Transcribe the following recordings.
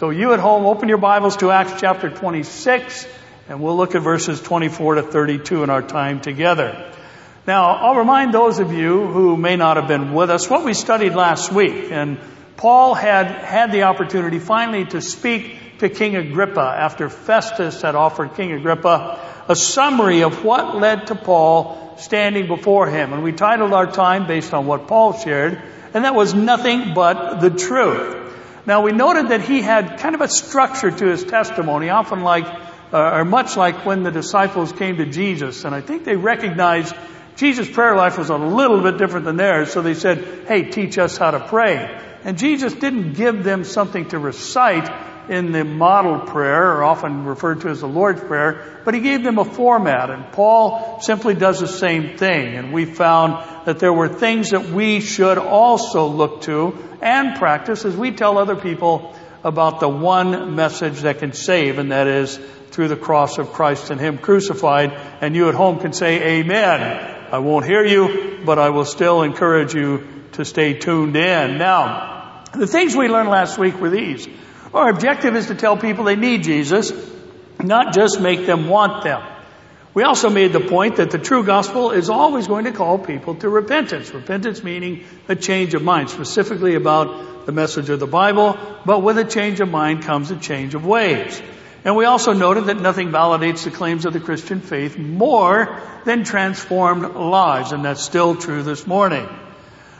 So you at home, open your Bibles to Acts chapter 26, and we'll look at verses 24 to 32 in our time together. Now, I'll remind those of you who may not have been with us what we studied last week. And Paul had had the opportunity finally to speak to King Agrippa after Festus had offered King Agrippa a summary of what led to Paul standing before him. And we titled our time based on what Paul shared, and that was nothing but the truth. Now we noted that he had kind of a structure to his testimony, often like, uh, or much like when the disciples came to Jesus. And I think they recognized Jesus' prayer life was a little bit different than theirs, so they said, hey, teach us how to pray. And Jesus didn't give them something to recite in the model prayer, or often referred to as the Lord's Prayer, but he gave them a format, and Paul simply does the same thing. And we found that there were things that we should also look to and practice as we tell other people about the one message that can save, and that is through the cross of Christ and Him crucified. And you at home can say, Amen. I won't hear you, but I will still encourage you to stay tuned in. Now, the things we learned last week were these. Our objective is to tell people they need Jesus, not just make them want them. We also made the point that the true gospel is always going to call people to repentance. Repentance meaning a change of mind, specifically about the message of the Bible, but with a change of mind comes a change of ways. And we also noted that nothing validates the claims of the Christian faith more than transformed lives, and that's still true this morning.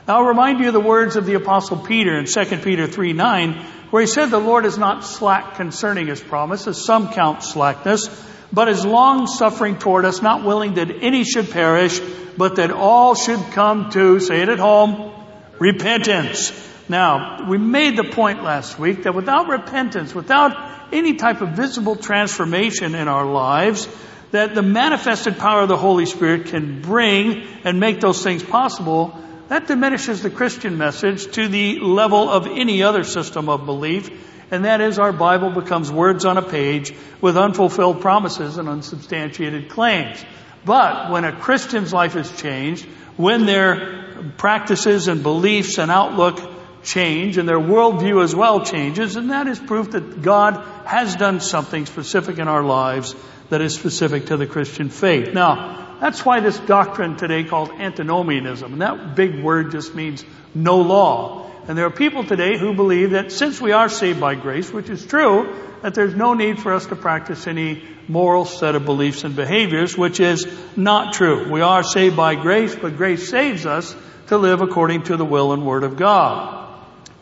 I'll remind you of the words of the apostle Peter in 2 Peter 3 9, where he said the Lord is not slack concerning his promise, as some count slackness, but is long suffering toward us, not willing that any should perish, but that all should come to, say it at home, repentance. Now, we made the point last week that without repentance, without any type of visible transformation in our lives that the manifested power of the Holy Spirit can bring and make those things possible, that diminishes the Christian message to the level of any other system of belief. And that is our Bible becomes words on a page with unfulfilled promises and unsubstantiated claims. But when a Christian's life is changed, when their practices and beliefs and outlook change and their worldview as well changes, and that is proof that God has done something specific in our lives that is specific to the Christian faith. Now, that's why this doctrine today called antinomianism, and that big word just means no law. And there are people today who believe that since we are saved by grace, which is true, that there's no need for us to practice any moral set of beliefs and behaviors, which is not true. We are saved by grace, but grace saves us to live according to the will and word of God.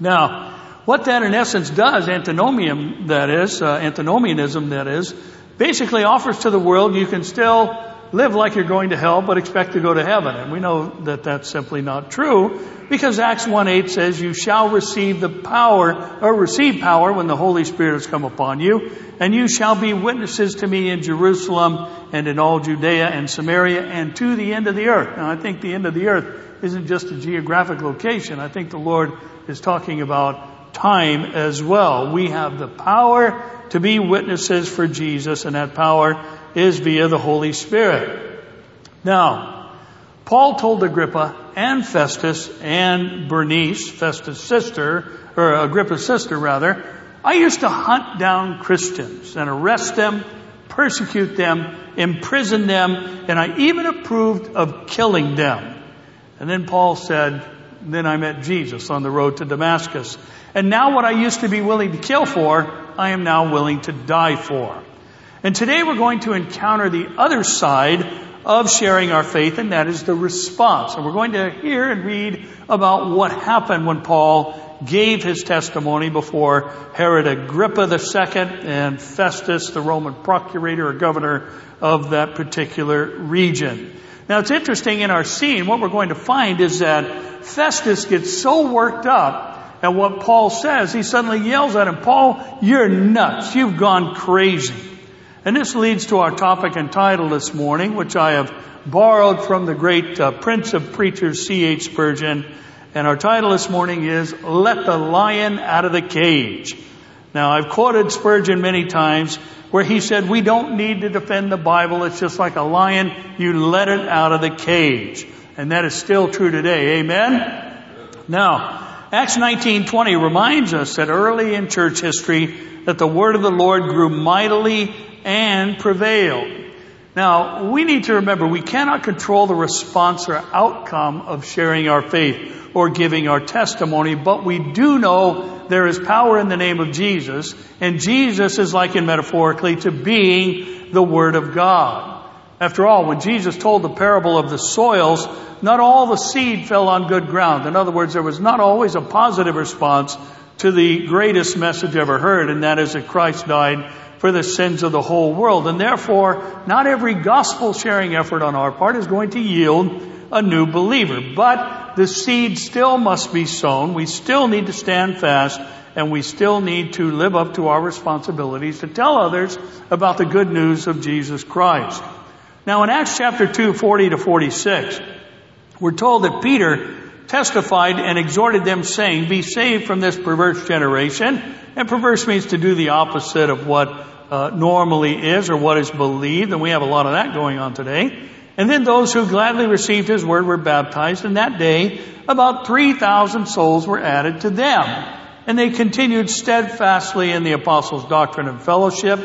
Now, what that in essence does, antinomian that is, uh, antinomianism that is, basically offers to the world you can still live like you're going to hell but expect to go to heaven. And we know that that's simply not true because Acts 1:8 says you shall receive the power or receive power when the Holy Spirit has come upon you and you shall be witnesses to me in Jerusalem and in all Judea and Samaria and to the end of the earth. Now I think the end of the earth isn't just a geographic location. I think the Lord is talking about time as well. We have the power to be witnesses for Jesus, and that power is via the Holy Spirit. Now, Paul told Agrippa and Festus and Bernice, Festus' sister, or Agrippa's sister rather, I used to hunt down Christians and arrest them, persecute them, imprison them, and I even approved of killing them. And then Paul said, then I met Jesus on the road to Damascus. And now what I used to be willing to kill for, I am now willing to die for. And today we're going to encounter the other side of sharing our faith, and that is the response. And we're going to hear and read about what happened when Paul gave his testimony before Herod Agrippa II and Festus, the Roman procurator or governor of that particular region. Now it's interesting in our scene, what we're going to find is that Festus gets so worked up at what Paul says, he suddenly yells at him, Paul, you're nuts. You've gone crazy. And this leads to our topic and title this morning, which I have borrowed from the great uh, Prince of Preachers, C.H. Spurgeon. And our title this morning is Let the Lion Out of the Cage. Now, I've quoted Spurgeon many times where he said, we don't need to defend the Bible. It's just like a lion. You let it out of the cage. And that is still true today. Amen? Now, Acts 19:20 reminds us that early in church history that the word of the Lord grew mightily and prevailed. Now, we need to remember we cannot control the response or outcome of sharing our faith or giving our testimony, but we do know there is power in the name of Jesus, and Jesus is likened metaphorically to being the Word of God. After all, when Jesus told the parable of the soils, not all the seed fell on good ground. In other words, there was not always a positive response to the greatest message ever heard, and that is that Christ died for the sins of the whole world. And therefore, not every gospel sharing effort on our part is going to yield a new believer. But the seed still must be sown. We still need to stand fast and we still need to live up to our responsibilities to tell others about the good news of Jesus Christ. Now in Acts chapter 2, 40 to 46, we're told that Peter testified and exhorted them saying, be saved from this perverse generation. And perverse means to do the opposite of what uh, normally is or what is believed. And we have a lot of that going on today. And then those who gladly received his word were baptized. And that day, about 3,000 souls were added to them. And they continued steadfastly in the apostles' doctrine and fellowship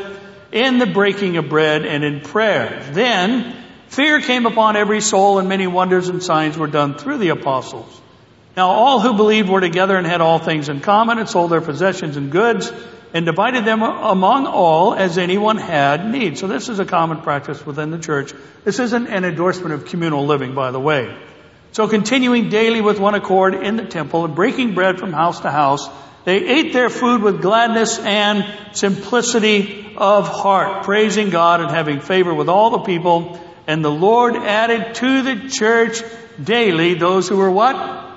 in the breaking of bread and in prayer. Then fear came upon every soul and many wonders and signs were done through the apostles. Now all who believed were together and had all things in common and sold their possessions and goods and divided them among all as anyone had need. So this is a common practice within the church. This isn't an endorsement of communal living, by the way. So continuing daily with one accord in the temple and breaking bread from house to house, they ate their food with gladness and simplicity of heart, praising God and having favor with all the people. And the Lord added to the church daily those who were what?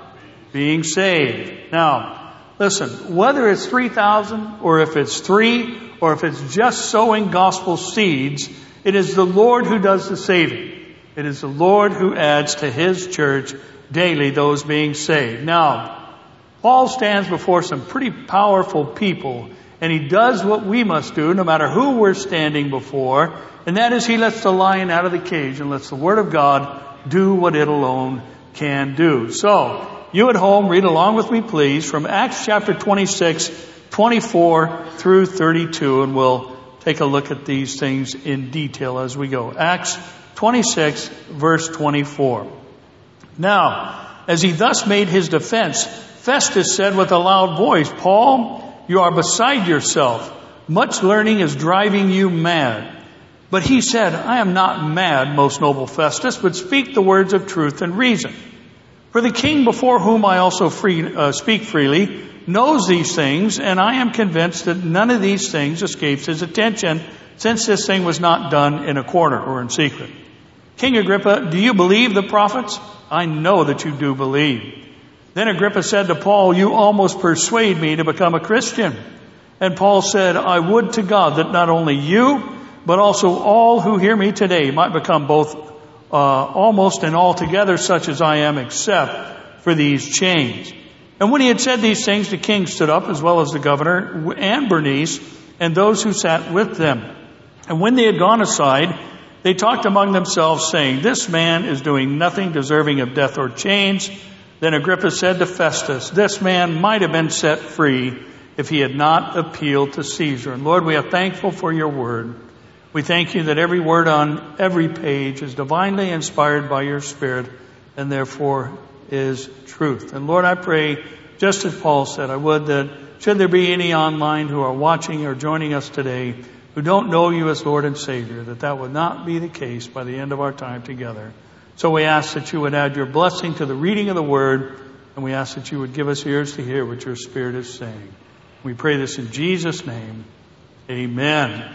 Being saved. Now, listen, whether it's 3,000 or if it's three or if it's just sowing gospel seeds, it is the Lord who does the saving. It is the Lord who adds to His church daily those being saved. Now, Paul stands before some pretty powerful people and he does what we must do no matter who we're standing before, and that is he lets the lion out of the cage and lets the Word of God do what it alone can do. So, you at home read along with me please from Acts chapter 26, 24 through 32 and we'll take a look at these things in detail as we go. Acts 26 verse 24. Now, as he thus made his defense, Festus said with a loud voice, Paul, you are beside yourself. Much learning is driving you mad. But he said, I am not mad, most noble Festus, but speak the words of truth and reason. For the king before whom I also free, uh, speak freely knows these things, and I am convinced that none of these things escapes his attention, since this thing was not done in a corner or in secret. King Agrippa, do you believe the prophets? I know that you do believe. Then Agrippa said to Paul, You almost persuade me to become a Christian. And Paul said, I would to God that not only you, but also all who hear me today might become both uh, almost and altogether such as I am, except for these chains. And when he had said these things, the king stood up, as well as the governor and Bernice, and those who sat with them. And when they had gone aside, they talked among themselves, saying, This man is doing nothing deserving of death or chains. Then Agrippa said to Festus, This man might have been set free if he had not appealed to Caesar. And Lord, we are thankful for your word. We thank you that every word on every page is divinely inspired by your Spirit and therefore is truth. And Lord, I pray, just as Paul said, I would that should there be any online who are watching or joining us today who don't know you as Lord and Savior, that that would not be the case by the end of our time together. So we ask that you would add your blessing to the reading of the word, and we ask that you would give us ears to hear what your Spirit is saying. We pray this in Jesus' name. Amen.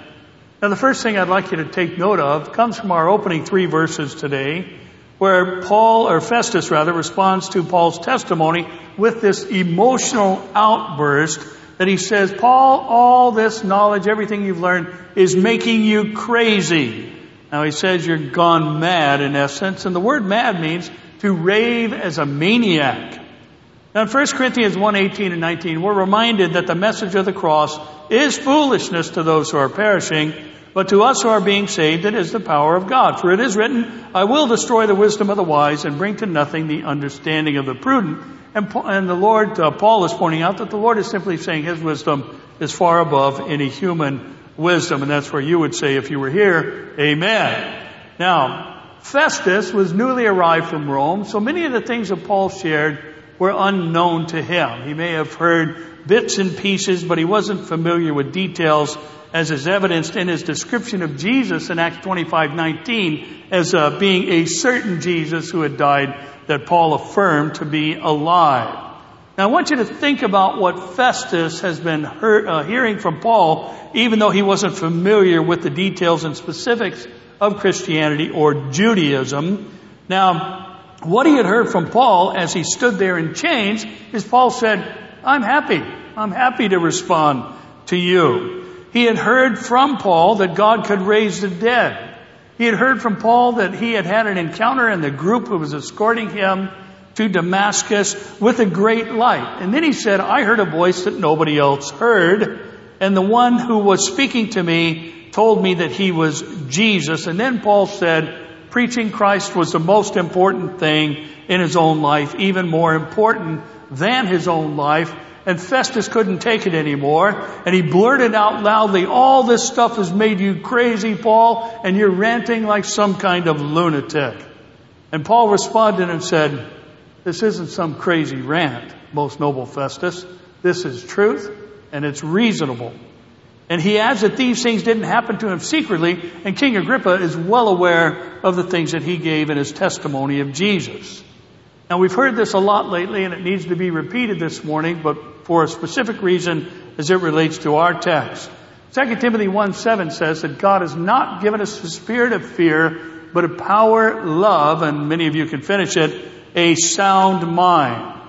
Now the first thing I'd like you to take note of comes from our opening three verses today, where Paul, or Festus rather, responds to Paul's testimony with this emotional outburst that he says, Paul, all this knowledge, everything you've learned is making you crazy. Now he says you're gone mad in essence, and the word mad means to rave as a maniac. Now in 1 Corinthians 1, 18 and 19, we're reminded that the message of the cross is foolishness to those who are perishing, but to us who are being saved, it is the power of God. For it is written, I will destroy the wisdom of the wise and bring to nothing the understanding of the prudent. And, and the Lord, uh, Paul is pointing out that the Lord is simply saying his wisdom is far above any human wisdom. And that's where you would say, if you were here, Amen. Now, Festus was newly arrived from Rome, so many of the things that Paul shared were unknown to him. He may have heard bits and pieces, but he wasn't familiar with details as is evidenced in his description of Jesus in Acts 25:19 as uh, being a certain Jesus who had died that Paul affirmed to be alive. Now I want you to think about what Festus has been uh, hearing from Paul, even though he wasn't familiar with the details and specifics of Christianity or Judaism. Now, what he had heard from Paul as he stood there in chains is Paul said, I'm happy. I'm happy to respond to you. He had heard from Paul that God could raise the dead. He had heard from Paul that he had had an encounter in the group who was escorting him to Damascus with a great light. And then he said, I heard a voice that nobody else heard. And the one who was speaking to me told me that he was Jesus. And then Paul said, preaching Christ was the most important thing in his own life, even more important than his own life. And Festus couldn't take it anymore. And he blurted out loudly, all this stuff has made you crazy, Paul, and you're ranting like some kind of lunatic. And Paul responded and said, this isn't some crazy rant, most noble Festus. This is truth and it's reasonable. And he adds that these things didn't happen to him secretly, and King Agrippa is well aware of the things that he gave in his testimony of Jesus. Now we've heard this a lot lately and it needs to be repeated this morning, but for a specific reason as it relates to our text. 2 Timothy 1 7 says that God has not given us the spirit of fear, but of power, love, and many of you can finish it, a sound mind.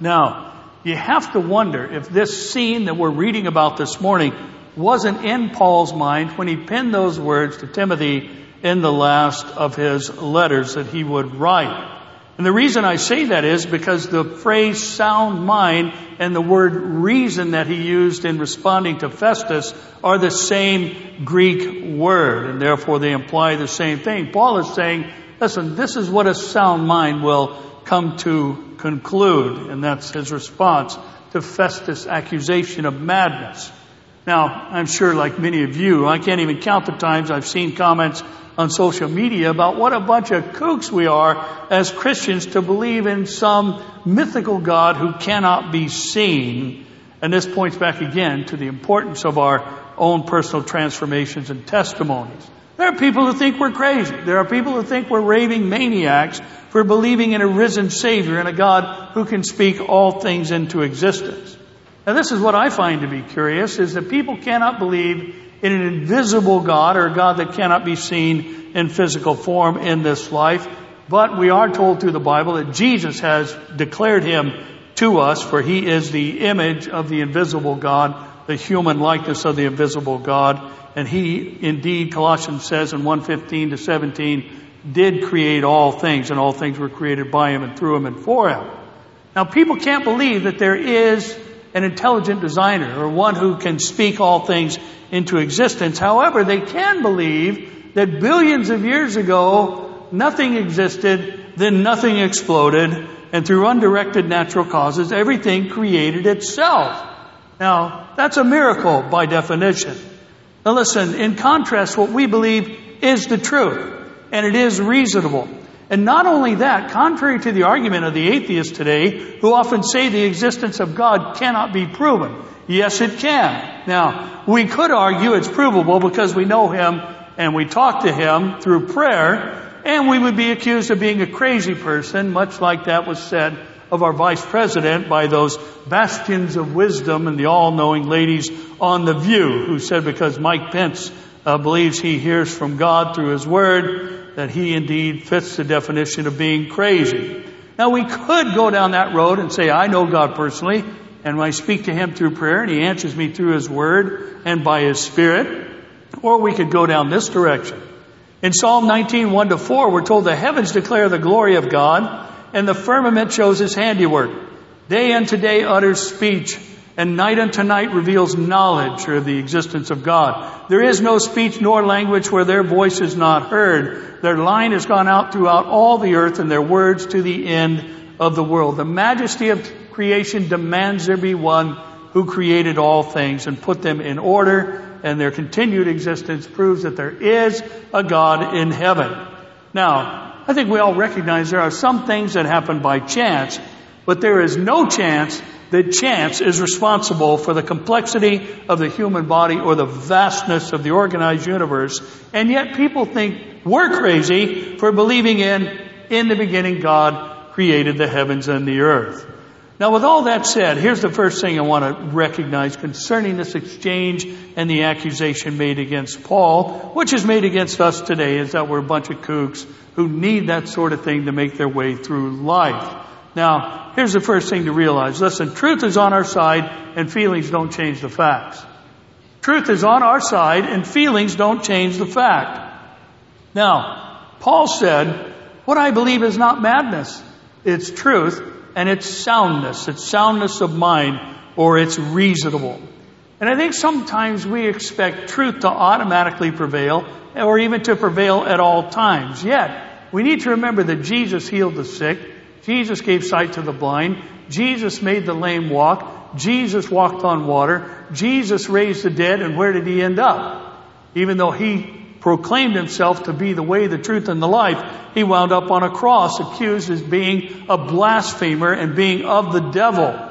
Now, you have to wonder if this scene that we're reading about this morning wasn't in Paul's mind when he penned those words to Timothy in the last of his letters that he would write. And the reason I say that is because the phrase sound mind and the word reason that he used in responding to Festus are the same Greek word, and therefore they imply the same thing. Paul is saying, listen, this is what a sound mind will come to conclude, and that's his response to Festus' accusation of madness. Now, I'm sure like many of you, I can't even count the times I've seen comments on social media about what a bunch of kooks we are as Christians to believe in some mythical God who cannot be seen. And this points back again to the importance of our own personal transformations and testimonies. There are people who think we're crazy. There are people who think we're raving maniacs for believing in a risen Savior and a God who can speak all things into existence. Now this is what I find to be curious is that people cannot believe in an invisible God or a God that cannot be seen in physical form in this life. But we are told through the Bible that Jesus has declared him to us for he is the image of the invisible God, the human likeness of the invisible God. And he indeed, Colossians says in 115 to 17, did create all things and all things were created by him and through him and for him. Now people can't believe that there is an intelligent designer or one who can speak all things into existence. However, they can believe that billions of years ago, nothing existed, then nothing exploded, and through undirected natural causes, everything created itself. Now, that's a miracle by definition. Now listen, in contrast, what we believe is the truth, and it is reasonable. And not only that, contrary to the argument of the atheists today, who often say the existence of God cannot be proven. Yes, it can. Now, we could argue it's provable because we know Him and we talk to Him through prayer, and we would be accused of being a crazy person, much like that was said of our vice president by those bastions of wisdom and the all-knowing ladies on The View, who said because Mike Pence uh, believes he hears from God through His Word, that he indeed fits the definition of being crazy. Now we could go down that road and say, I know God personally, and I speak to Him through prayer, and He answers me through His Word and by His Spirit. Or we could go down this direction. In Psalm 19, 1 to 4, we're told the heavens declare the glory of God, and the firmament shows His handiwork. Day unto day utters speech, and night unto night reveals knowledge or the existence of God. There is no speech nor language where their voice is not heard. Their line has gone out throughout all the earth, and their words to the end of the world. The majesty of creation demands there be one who created all things and put them in order, and their continued existence proves that there is a God in heaven. Now, I think we all recognize there are some things that happen by chance, but there is no chance that chance is responsible for the complexity of the human body or the vastness of the organized universe. And yet people think we're crazy for believing in, in the beginning God created the heavens and the earth. Now with all that said, here's the first thing I want to recognize concerning this exchange and the accusation made against Paul, which is made against us today, is that we're a bunch of kooks who need that sort of thing to make their way through life. Now, here's the first thing to realize. Listen, truth is on our side and feelings don't change the facts. Truth is on our side and feelings don't change the fact. Now, Paul said, what I believe is not madness. It's truth and it's soundness. It's soundness of mind or it's reasonable. And I think sometimes we expect truth to automatically prevail or even to prevail at all times. Yet, we need to remember that Jesus healed the sick. Jesus gave sight to the blind. Jesus made the lame walk. Jesus walked on water. Jesus raised the dead. And where did he end up? Even though he proclaimed himself to be the way, the truth, and the life, he wound up on a cross accused as being a blasphemer and being of the devil.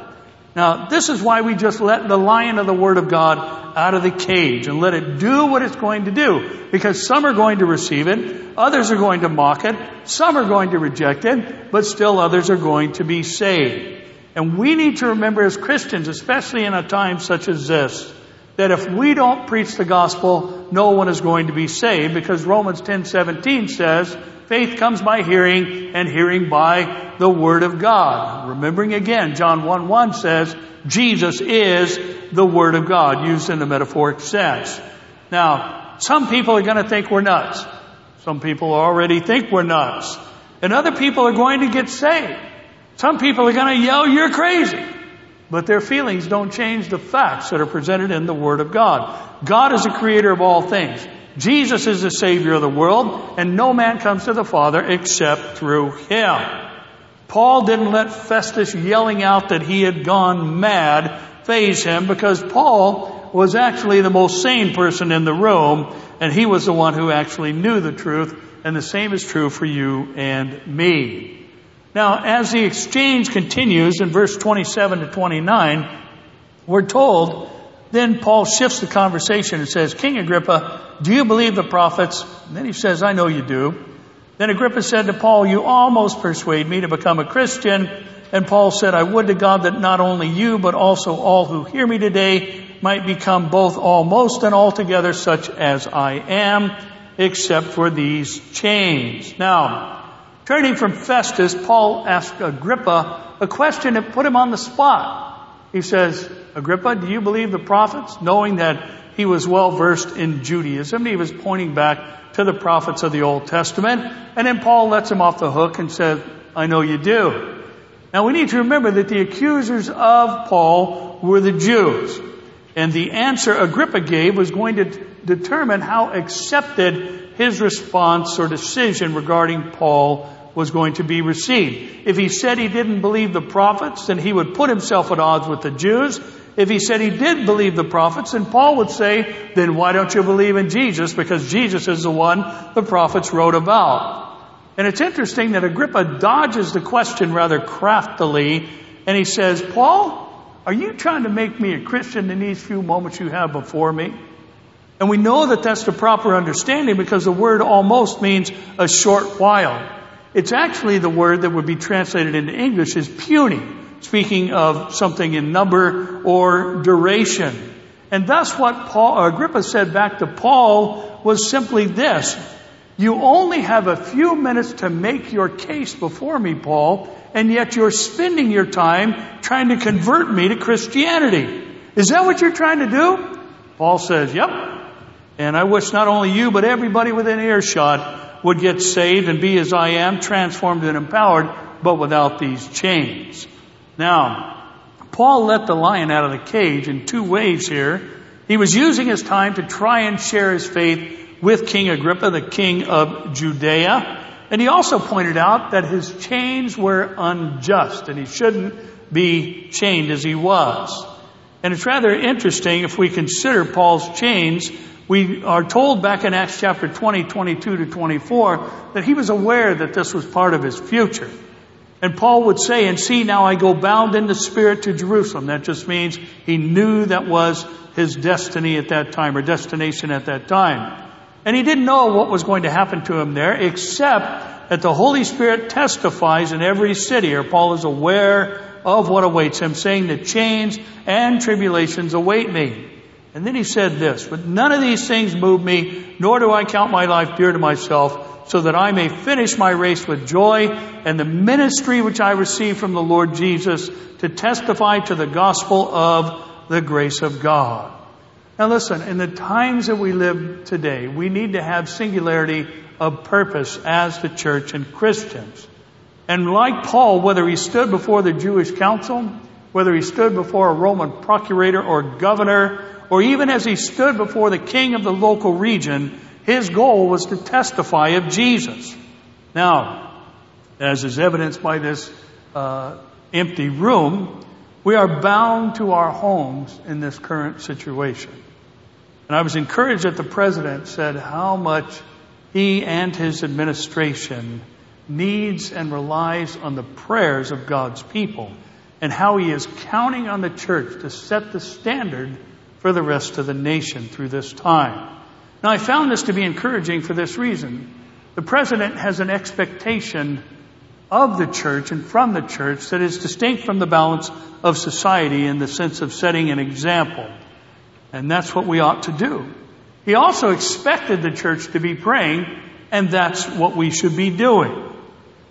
Now, this is why we just let the lion of the Word of God out of the cage and let it do what it's going to do. Because some are going to receive it, others are going to mock it, some are going to reject it, but still others are going to be saved. And we need to remember as Christians, especially in a time such as this, that if we don't preach the gospel, no one is going to be saved because Romans 10:17 says, faith comes by hearing and hearing by the word of God. Remembering again, John 1 1 says, Jesus is the word of God, used in the metaphoric sense. Now, some people are going to think we're nuts. Some people already think we're nuts. And other people are going to get saved. Some people are going to yell, you're crazy. But their feelings don't change the facts that are presented in the Word of God. God is the creator of all things. Jesus is the Savior of the world, and no man comes to the Father except through Him. Paul didn't let Festus yelling out that he had gone mad phase him because Paul was actually the most sane person in the room, and he was the one who actually knew the truth, and the same is true for you and me. Now, as the exchange continues in verse 27 to 29, we're told, then Paul shifts the conversation and says, King Agrippa, do you believe the prophets? And then he says, I know you do. Then Agrippa said to Paul, you almost persuade me to become a Christian. And Paul said, I would to God that not only you, but also all who hear me today might become both almost and altogether such as I am, except for these chains. Now, Turning from Festus, Paul asked Agrippa a question that put him on the spot. He says, Agrippa, do you believe the prophets? Knowing that he was well versed in Judaism, he was pointing back to the prophets of the Old Testament. And then Paul lets him off the hook and says, I know you do. Now we need to remember that the accusers of Paul were the Jews. And the answer Agrippa gave was going to determine how accepted his response or decision regarding Paul was going to be received. If he said he didn't believe the prophets, then he would put himself at odds with the Jews. If he said he did believe the prophets, then Paul would say, then why don't you believe in Jesus? Because Jesus is the one the prophets wrote about. And it's interesting that Agrippa dodges the question rather craftily, and he says, Paul, are you trying to make me a Christian in these few moments you have before me? And we know that that's the proper understanding because the word almost means a short while. It's actually the word that would be translated into English as puny, speaking of something in number or duration. And thus what Paul, Agrippa said back to Paul was simply this. You only have a few minutes to make your case before me, Paul, and yet you're spending your time trying to convert me to Christianity. Is that what you're trying to do? Paul says, yep. And I wish not only you, but everybody within earshot would get saved and be as I am, transformed and empowered, but without these chains. Now, Paul let the lion out of the cage in two ways here. He was using his time to try and share his faith with King Agrippa, the king of Judea. And he also pointed out that his chains were unjust and he shouldn't be chained as he was. And it's rather interesting if we consider Paul's chains. We are told back in Acts chapter 20, 22 to 24 that he was aware that this was part of his future. And Paul would say, and see now I go bound in the spirit to Jerusalem. That just means he knew that was his destiny at that time or destination at that time. And he didn't know what was going to happen to him there except that the Holy Spirit testifies in every city or Paul is aware of what awaits him saying that chains and tribulations await me. And then he said this, but none of these things move me, nor do I count my life dear to myself so that I may finish my race with joy and the ministry which I received from the Lord Jesus to testify to the gospel of the grace of God. Now listen, in the times that we live today, we need to have singularity of purpose as the church and Christians. And like Paul, whether he stood before the Jewish council, whether he stood before a Roman procurator or governor, or even as he stood before the king of the local region, his goal was to testify of Jesus. Now, as is evidenced by this uh, empty room, we are bound to our homes in this current situation. And I was encouraged that the president said how much he and his administration needs and relies on the prayers of God's people and how he is counting on the church to set the standard for the rest of the nation through this time. Now, I found this to be encouraging for this reason. The president has an expectation of the church and from the church that is distinct from the balance of society in the sense of setting an example. And that's what we ought to do. He also expected the church to be praying, and that's what we should be doing.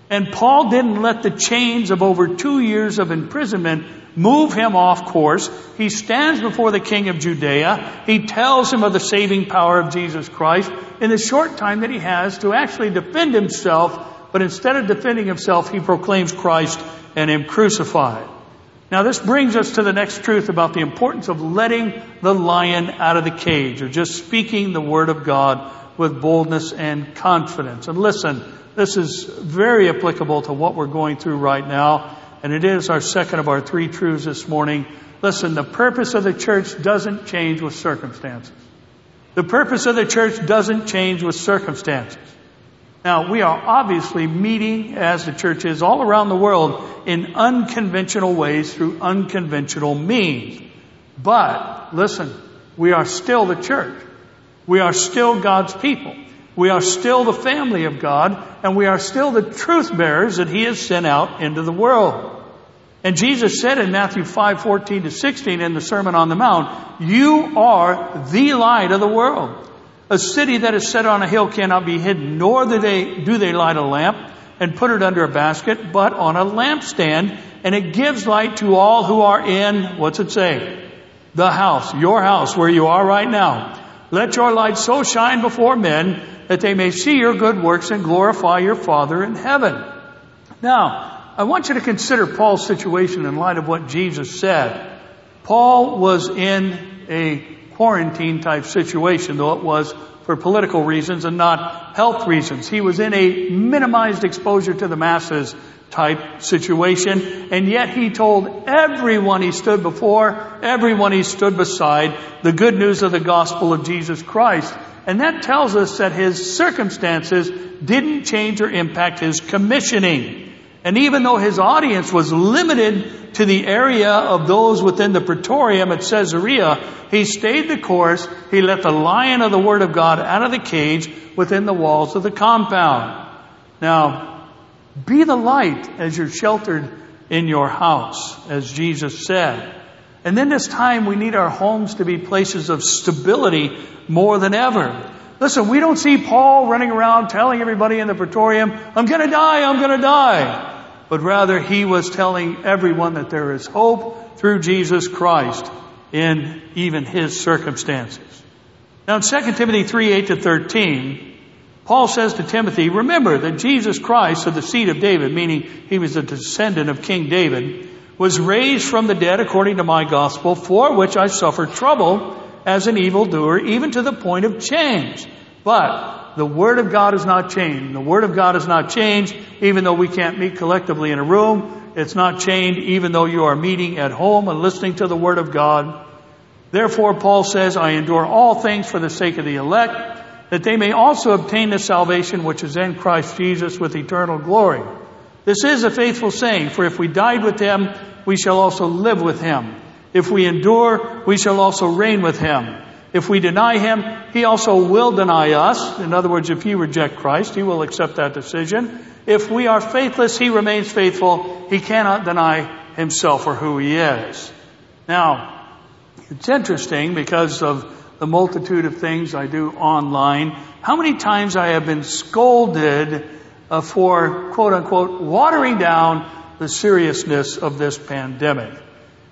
And Paul didn't let the chains of over two years of imprisonment move him off course. He stands before the king of Judea. He tells him of the saving power of Jesus Christ in the short time that he has to actually defend himself. But instead of defending himself, he proclaims Christ and him crucified. Now this brings us to the next truth about the importance of letting the lion out of the cage or just speaking the word of God with boldness and confidence. And listen, this is very applicable to what we're going through right now, and it is our second of our three truths this morning. Listen, the purpose of the church doesn't change with circumstances. The purpose of the church doesn't change with circumstances. Now, we are obviously meeting, as the church is all around the world, in unconventional ways through unconventional means. But, listen, we are still the church. We are still God's people. We are still the family of God, and we are still the truth bearers that He has sent out into the world. And Jesus said in Matthew 5, 14 to 16 in the Sermon on the Mount, You are the light of the world. A city that is set on a hill cannot be hidden, nor do they, do they light a lamp and put it under a basket, but on a lampstand, and it gives light to all who are in, what's it say? The house, your house, where you are right now. Let your light so shine before men that they may see your good works and glorify your Father in heaven. Now, I want you to consider Paul's situation in light of what Jesus said. Paul was in a quarantine type situation, though it was for political reasons and not health reasons. He was in a minimized exposure to the masses type situation, and yet he told everyone he stood before, everyone he stood beside, the good news of the gospel of Jesus Christ. And that tells us that his circumstances didn't change or impact his commissioning. And even though his audience was limited to the area of those within the praetorium at Caesarea, he stayed the course. He let the lion of the Word of God out of the cage within the walls of the compound. Now, be the light as you're sheltered in your house, as Jesus said. And then this time we need our homes to be places of stability more than ever. Listen, we don't see Paul running around telling everybody in the praetorium, I'm gonna die, I'm gonna die. But rather he was telling everyone that there is hope through Jesus Christ in even his circumstances. Now in 2 Timothy 3, 8 to 13, Paul says to Timothy, remember that Jesus Christ of the seed of David, meaning he was a descendant of King David, was raised from the dead according to my gospel, for which I suffered trouble as an evildoer, even to the point of change. But the Word of God is not changed. The Word of God is not changed even though we can't meet collectively in a room. It's not changed even though you are meeting at home and listening to the Word of God. Therefore, Paul says, I endure all things for the sake of the elect, that they may also obtain the salvation which is in Christ Jesus with eternal glory. This is a faithful saying, for if we died with him, we shall also live with him. If we endure, we shall also reign with him. If we deny him, he also will deny us. In other words, if you reject Christ, he will accept that decision. If we are faithless, he remains faithful. He cannot deny himself or who he is. Now, it's interesting because of the multitude of things I do online. How many times I have been scolded uh, for quote unquote watering down the seriousness of this pandemic.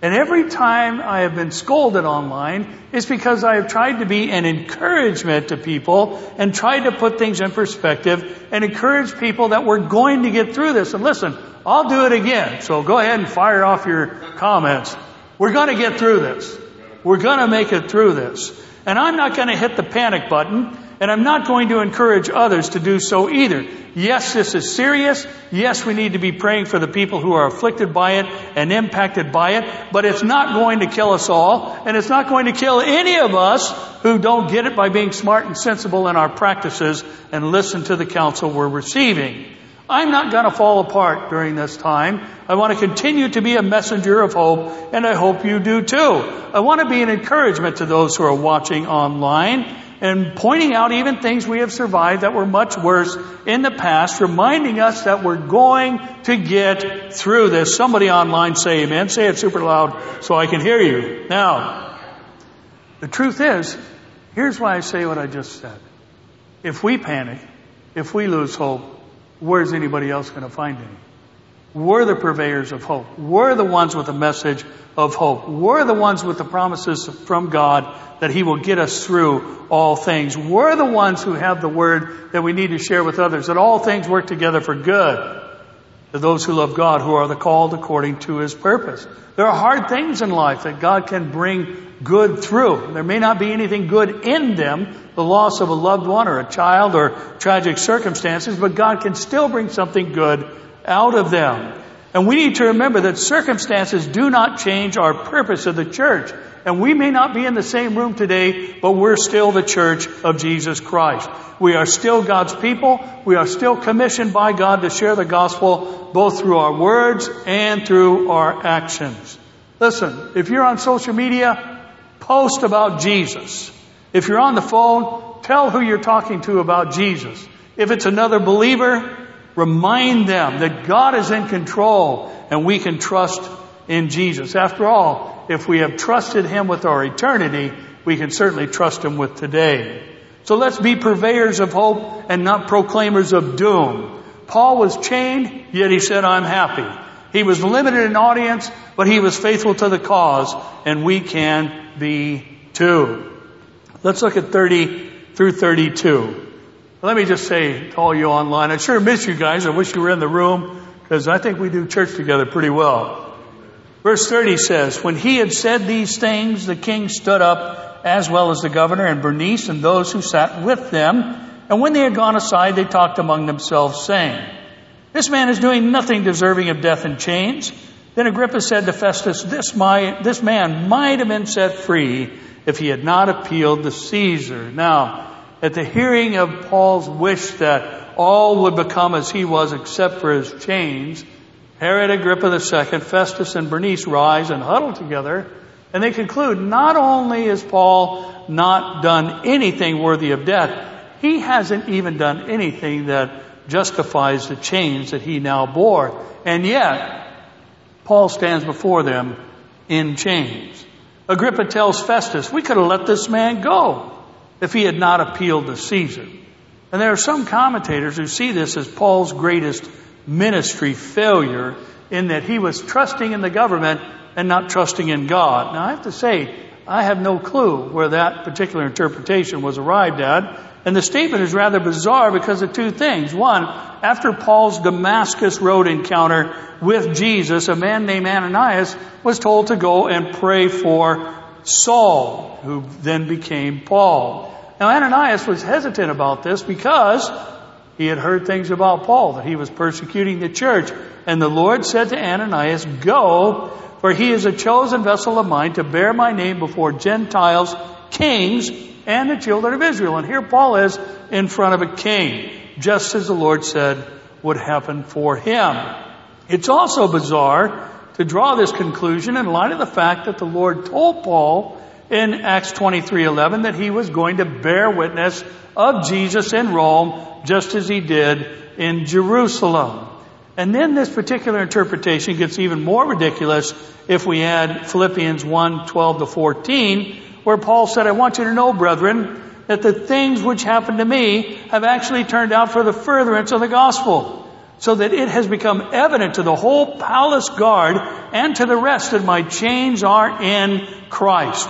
And every time I have been scolded online, it's because I have tried to be an encouragement to people and tried to put things in perspective and encourage people that we're going to get through this. And listen, I'll do it again. So go ahead and fire off your comments. We're going to get through this. We're going to make it through this. And I'm not going to hit the panic button and I'm not going to encourage others to do so either. Yes, this is serious. Yes, we need to be praying for the people who are afflicted by it and impacted by it, but it's not going to kill us all, and it's not going to kill any of us who don't get it by being smart and sensible in our practices and listen to the counsel we're receiving. I'm not going to fall apart during this time. I want to continue to be a messenger of hope, and I hope you do too. I want to be an encouragement to those who are watching online and pointing out even things we have survived that were much worse in the past, reminding us that we're going to get through this. Somebody online say amen. Say it super loud so I can hear you. Now, the truth is, here's why I say what I just said. If we panic, if we lose hope, where's anybody else going to find any? We're the purveyors of hope. We're the ones with the message of hope. We're the ones with the promises from God that He will get us through all things. We're the ones who have the word that we need to share with others, that all things work together for good to those who love God, who are the called according to His purpose. There are hard things in life that God can bring good through. There may not be anything good in them, the loss of a loved one or a child or tragic circumstances, but God can still bring something good out of them. And we need to remember that circumstances do not change our purpose of the church. And we may not be in the same room today, but we're still the church of Jesus Christ. We are still God's people. We are still commissioned by God to share the gospel both through our words and through our actions. Listen, if you're on social media, post about Jesus. If you're on the phone, tell who you're talking to about Jesus. If it's another believer, Remind them that God is in control and we can trust in Jesus. After all, if we have trusted Him with our eternity, we can certainly trust Him with today. So let's be purveyors of hope and not proclaimers of doom. Paul was chained, yet he said, I'm happy. He was limited in audience, but he was faithful to the cause, and we can be too. Let's look at 30 through 32. Let me just say to all you online, I sure miss you guys. I wish you were in the room because I think we do church together pretty well. Verse 30 says, When he had said these things, the king stood up, as well as the governor and Bernice and those who sat with them. And when they had gone aside, they talked among themselves, saying, This man is doing nothing deserving of death and chains. Then Agrippa said to Festus, This, my, this man might have been set free if he had not appealed to Caesar. Now, at the hearing of Paul's wish that all would become as he was except for his chains, Herod Agrippa II, Festus, and Bernice rise and huddle together, and they conclude not only is Paul not done anything worthy of death, he hasn't even done anything that justifies the chains that he now bore. And yet, Paul stands before them in chains. Agrippa tells Festus, we could have let this man go if he had not appealed to Caesar. And there are some commentators who see this as Paul's greatest ministry failure in that he was trusting in the government and not trusting in God. Now I have to say, I have no clue where that particular interpretation was arrived at. And the statement is rather bizarre because of two things. One, after Paul's Damascus Road encounter with Jesus, a man named Ananias was told to go and pray for Saul, who then became Paul. Now Ananias was hesitant about this because he had heard things about Paul, that he was persecuting the church. And the Lord said to Ananias, Go, for he is a chosen vessel of mine to bear my name before Gentiles, kings, and the children of Israel. And here Paul is in front of a king, just as the Lord said would happen for him. It's also bizarre to draw this conclusion in light of the fact that the Lord told Paul in Acts 23:11 that he was going to bear witness of Jesus in Rome just as he did in Jerusalem. And then this particular interpretation gets even more ridiculous if we add Philippians 1, 12 to 14, where Paul said, I want you to know, brethren, that the things which happened to me have actually turned out for the furtherance of the gospel, so that it has become evident to the whole palace guard and to the rest that my chains are in Christ.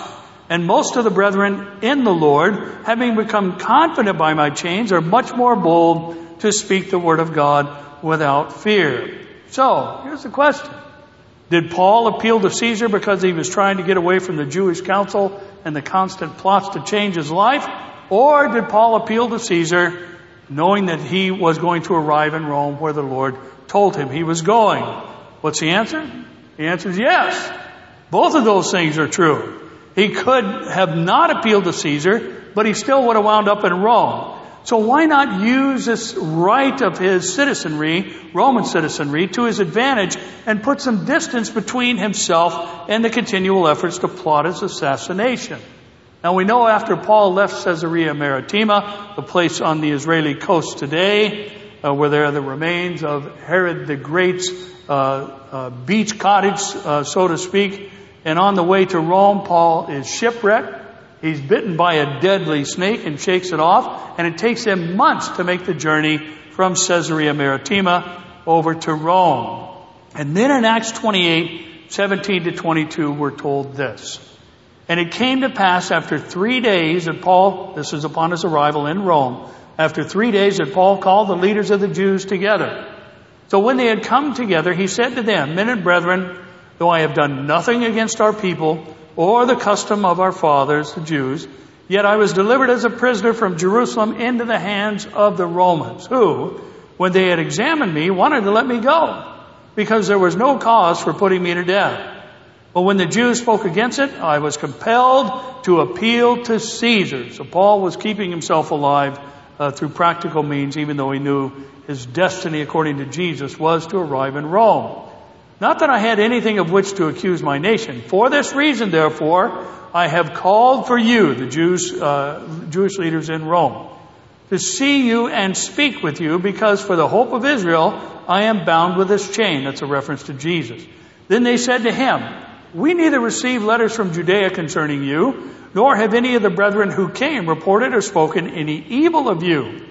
And most of the brethren in the Lord, having become confident by my chains, are much more bold to speak the word of God without fear. So, here's the question. Did Paul appeal to Caesar because he was trying to get away from the Jewish council and the constant plots to change his life? Or did Paul appeal to Caesar knowing that he was going to arrive in Rome where the Lord told him he was going? What's the answer? The answer is yes. Both of those things are true. He could have not appealed to Caesar, but he still would have wound up in Rome. So why not use this right of his citizenry, Roman citizenry, to his advantage and put some distance between himself and the continual efforts to plot his assassination? Now we know after Paul left Caesarea Maritima, the place on the Israeli coast today, uh, where there are the remains of Herod the Great's uh, uh, beach cottage, uh, so to speak, and on the way to Rome, Paul is shipwrecked. He's bitten by a deadly snake and shakes it off. And it takes him months to make the journey from Caesarea Maritima over to Rome. And then in Acts 28, 17 to 22, we're told this. And it came to pass after three days that Paul, this is upon his arrival in Rome, after three days that Paul called the leaders of the Jews together. So when they had come together, he said to them, Men and brethren, though I have done nothing against our people or the custom of our fathers, the Jews, yet I was delivered as a prisoner from Jerusalem into the hands of the Romans, who, when they had examined me, wanted to let me go, because there was no cause for putting me to death. But when the Jews spoke against it, I was compelled to appeal to Caesar. So Paul was keeping himself alive uh, through practical means, even though he knew his destiny, according to Jesus, was to arrive in Rome. Not that I had anything of which to accuse my nation. For this reason, therefore, I have called for you, the Jews, uh, Jewish leaders in Rome, to see you and speak with you, because for the hope of Israel, I am bound with this chain. That's a reference to Jesus. Then they said to him, We neither received letters from Judea concerning you, nor have any of the brethren who came reported or spoken any evil of you.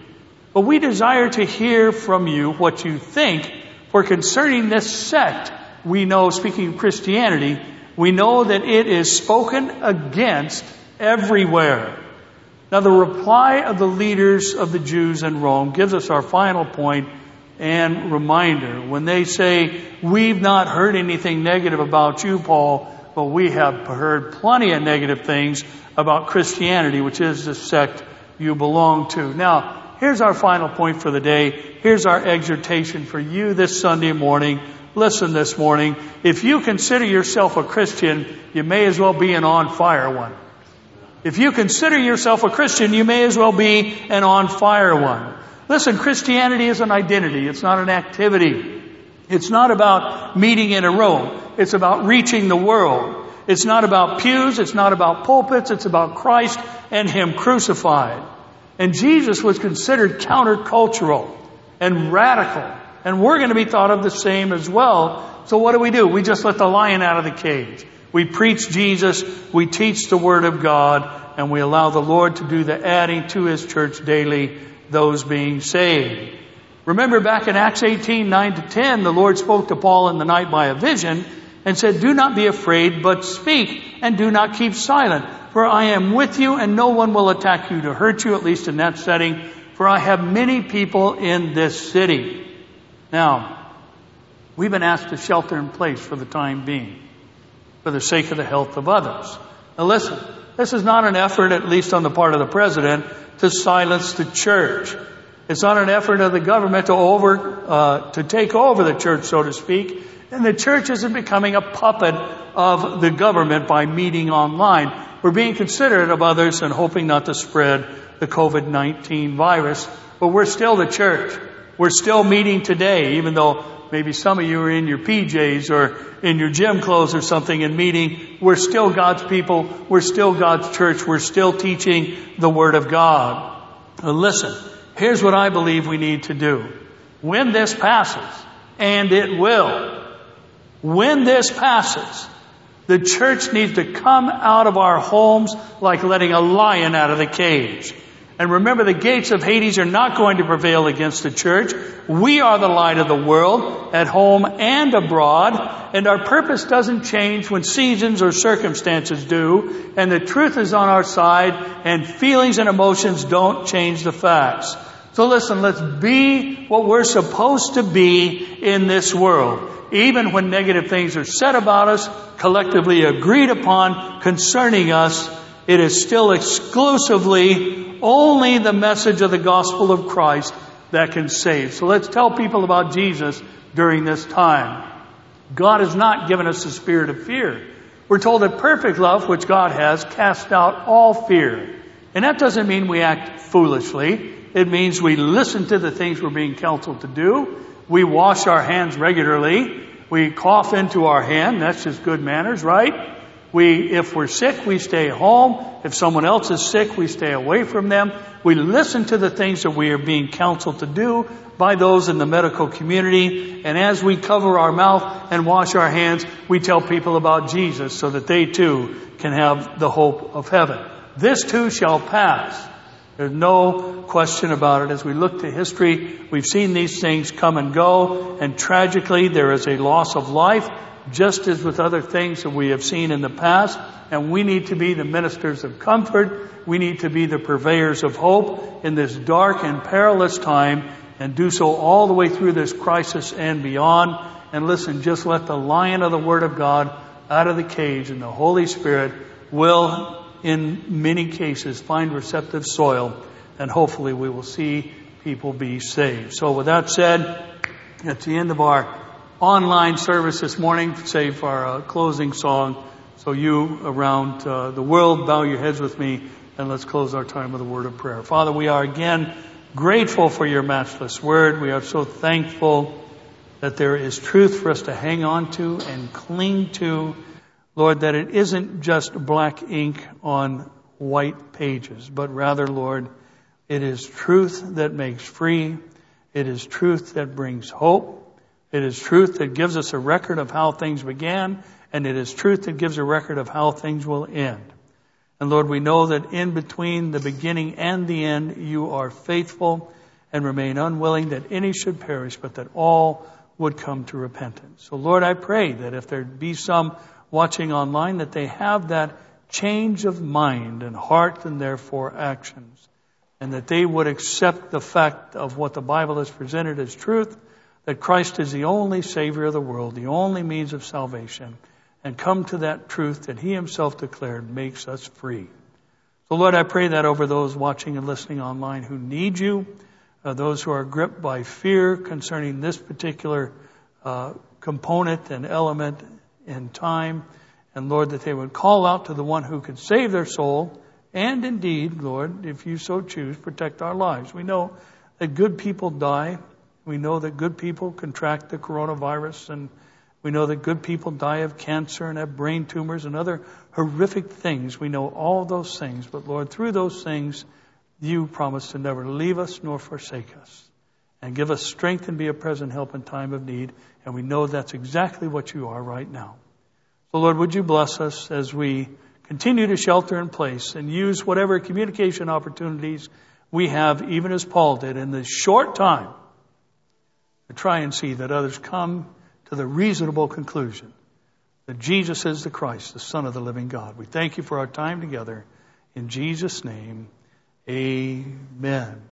But we desire to hear from you what you think for concerning this sect, we know, speaking of Christianity, we know that it is spoken against everywhere. Now, the reply of the leaders of the Jews in Rome gives us our final point and reminder. When they say, We've not heard anything negative about you, Paul, but we have heard plenty of negative things about Christianity, which is the sect you belong to. Now, Here's our final point for the day. Here's our exhortation for you this Sunday morning. Listen this morning. If you consider yourself a Christian, you may as well be an on fire one. If you consider yourself a Christian, you may as well be an on fire one. Listen, Christianity is an identity. It's not an activity. It's not about meeting in a room. It's about reaching the world. It's not about pews. It's not about pulpits. It's about Christ and Him crucified. And Jesus was considered countercultural and radical. And we're going to be thought of the same as well. So what do we do? We just let the lion out of the cage. We preach Jesus, we teach the Word of God, and we allow the Lord to do the adding to His church daily, those being saved. Remember back in Acts 18, 9 to 10, the Lord spoke to Paul in the night by a vision and said, Do not be afraid, but speak and do not keep silent for I am with you and no one will attack you to hurt you, at least in that setting, for I have many people in this city. Now, we've been asked to shelter in place for the time being, for the sake of the health of others. Now listen, this is not an effort, at least on the part of the president, to silence the church. It's not an effort of the government to over, uh, to take over the church, so to speak. And the church isn't becoming a puppet of the government by meeting online. We're being considerate of others and hoping not to spread the COVID-19 virus, but we're still the church. We're still meeting today, even though maybe some of you are in your PJs or in your gym clothes or something and meeting. We're still God's people. We're still God's church. We're still teaching the Word of God. Now listen, here's what I believe we need to do. When this passes, and it will, when this passes, the church needs to come out of our homes like letting a lion out of the cage. And remember, the gates of Hades are not going to prevail against the church. We are the light of the world, at home and abroad, and our purpose doesn't change when seasons or circumstances do, and the truth is on our side, and feelings and emotions don't change the facts. So listen, let's be what we're supposed to be in this world even when negative things are said about us, collectively agreed upon concerning us, it is still exclusively only the message of the gospel of Christ that can save. So let's tell people about Jesus during this time. God has not given us the spirit of fear. We're told that perfect love, which God has, casts out all fear. And that doesn't mean we act foolishly. It means we listen to the things we're being counseled to do. We wash our hands regularly. We cough into our hand. That's just good manners, right? We, if we're sick, we stay home. If someone else is sick, we stay away from them. We listen to the things that we are being counseled to do by those in the medical community. And as we cover our mouth and wash our hands, we tell people about Jesus so that they too can have the hope of heaven. This too shall pass. There's no question about it. As we look to history, we've seen these things come and go, and tragically, there is a loss of life, just as with other things that we have seen in the past. And we need to be the ministers of comfort. We need to be the purveyors of hope in this dark and perilous time, and do so all the way through this crisis and beyond. And listen, just let the lion of the Word of God out of the cage, and the Holy Spirit will in many cases, find receptive soil, and hopefully we will see people be saved. So with that said, at the end of our online service this morning, save our uh, closing song. So you around uh, the world, bow your heads with me, and let's close our time with a word of prayer. Father, we are again grateful for your matchless word. We are so thankful that there is truth for us to hang on to and cling to Lord, that it isn't just black ink on white pages, but rather, Lord, it is truth that makes free. It is truth that brings hope. It is truth that gives us a record of how things began, and it is truth that gives a record of how things will end. And Lord, we know that in between the beginning and the end, you are faithful and remain unwilling that any should perish, but that all would come to repentance. So Lord, I pray that if there be some watching online that they have that change of mind and heart and therefore actions. And that they would accept the fact of what the Bible has presented as truth, that Christ is the only Savior of the world, the only means of salvation, and come to that truth that He Himself declared makes us free. So Lord, I pray that over those watching and listening online who need you, uh, those who are gripped by fear concerning this particular uh, component and element in time. And Lord, that they would call out to the one who could save their soul. And indeed, Lord, if you so choose, protect our lives. We know that good people die. We know that good people contract the coronavirus and we know that good people die of cancer and have brain tumors and other horrific things. We know all those things. But Lord, through those things, you promise to never leave us nor forsake us and give us strength and be a present help in time of need. And we know that's exactly what you are right now. So, Lord, would you bless us as we continue to shelter in place and use whatever communication opportunities we have, even as Paul did in this short time, to try and see that others come to the reasonable conclusion that Jesus is the Christ, the Son of the living God. We thank you for our time together. In Jesus' name, amen.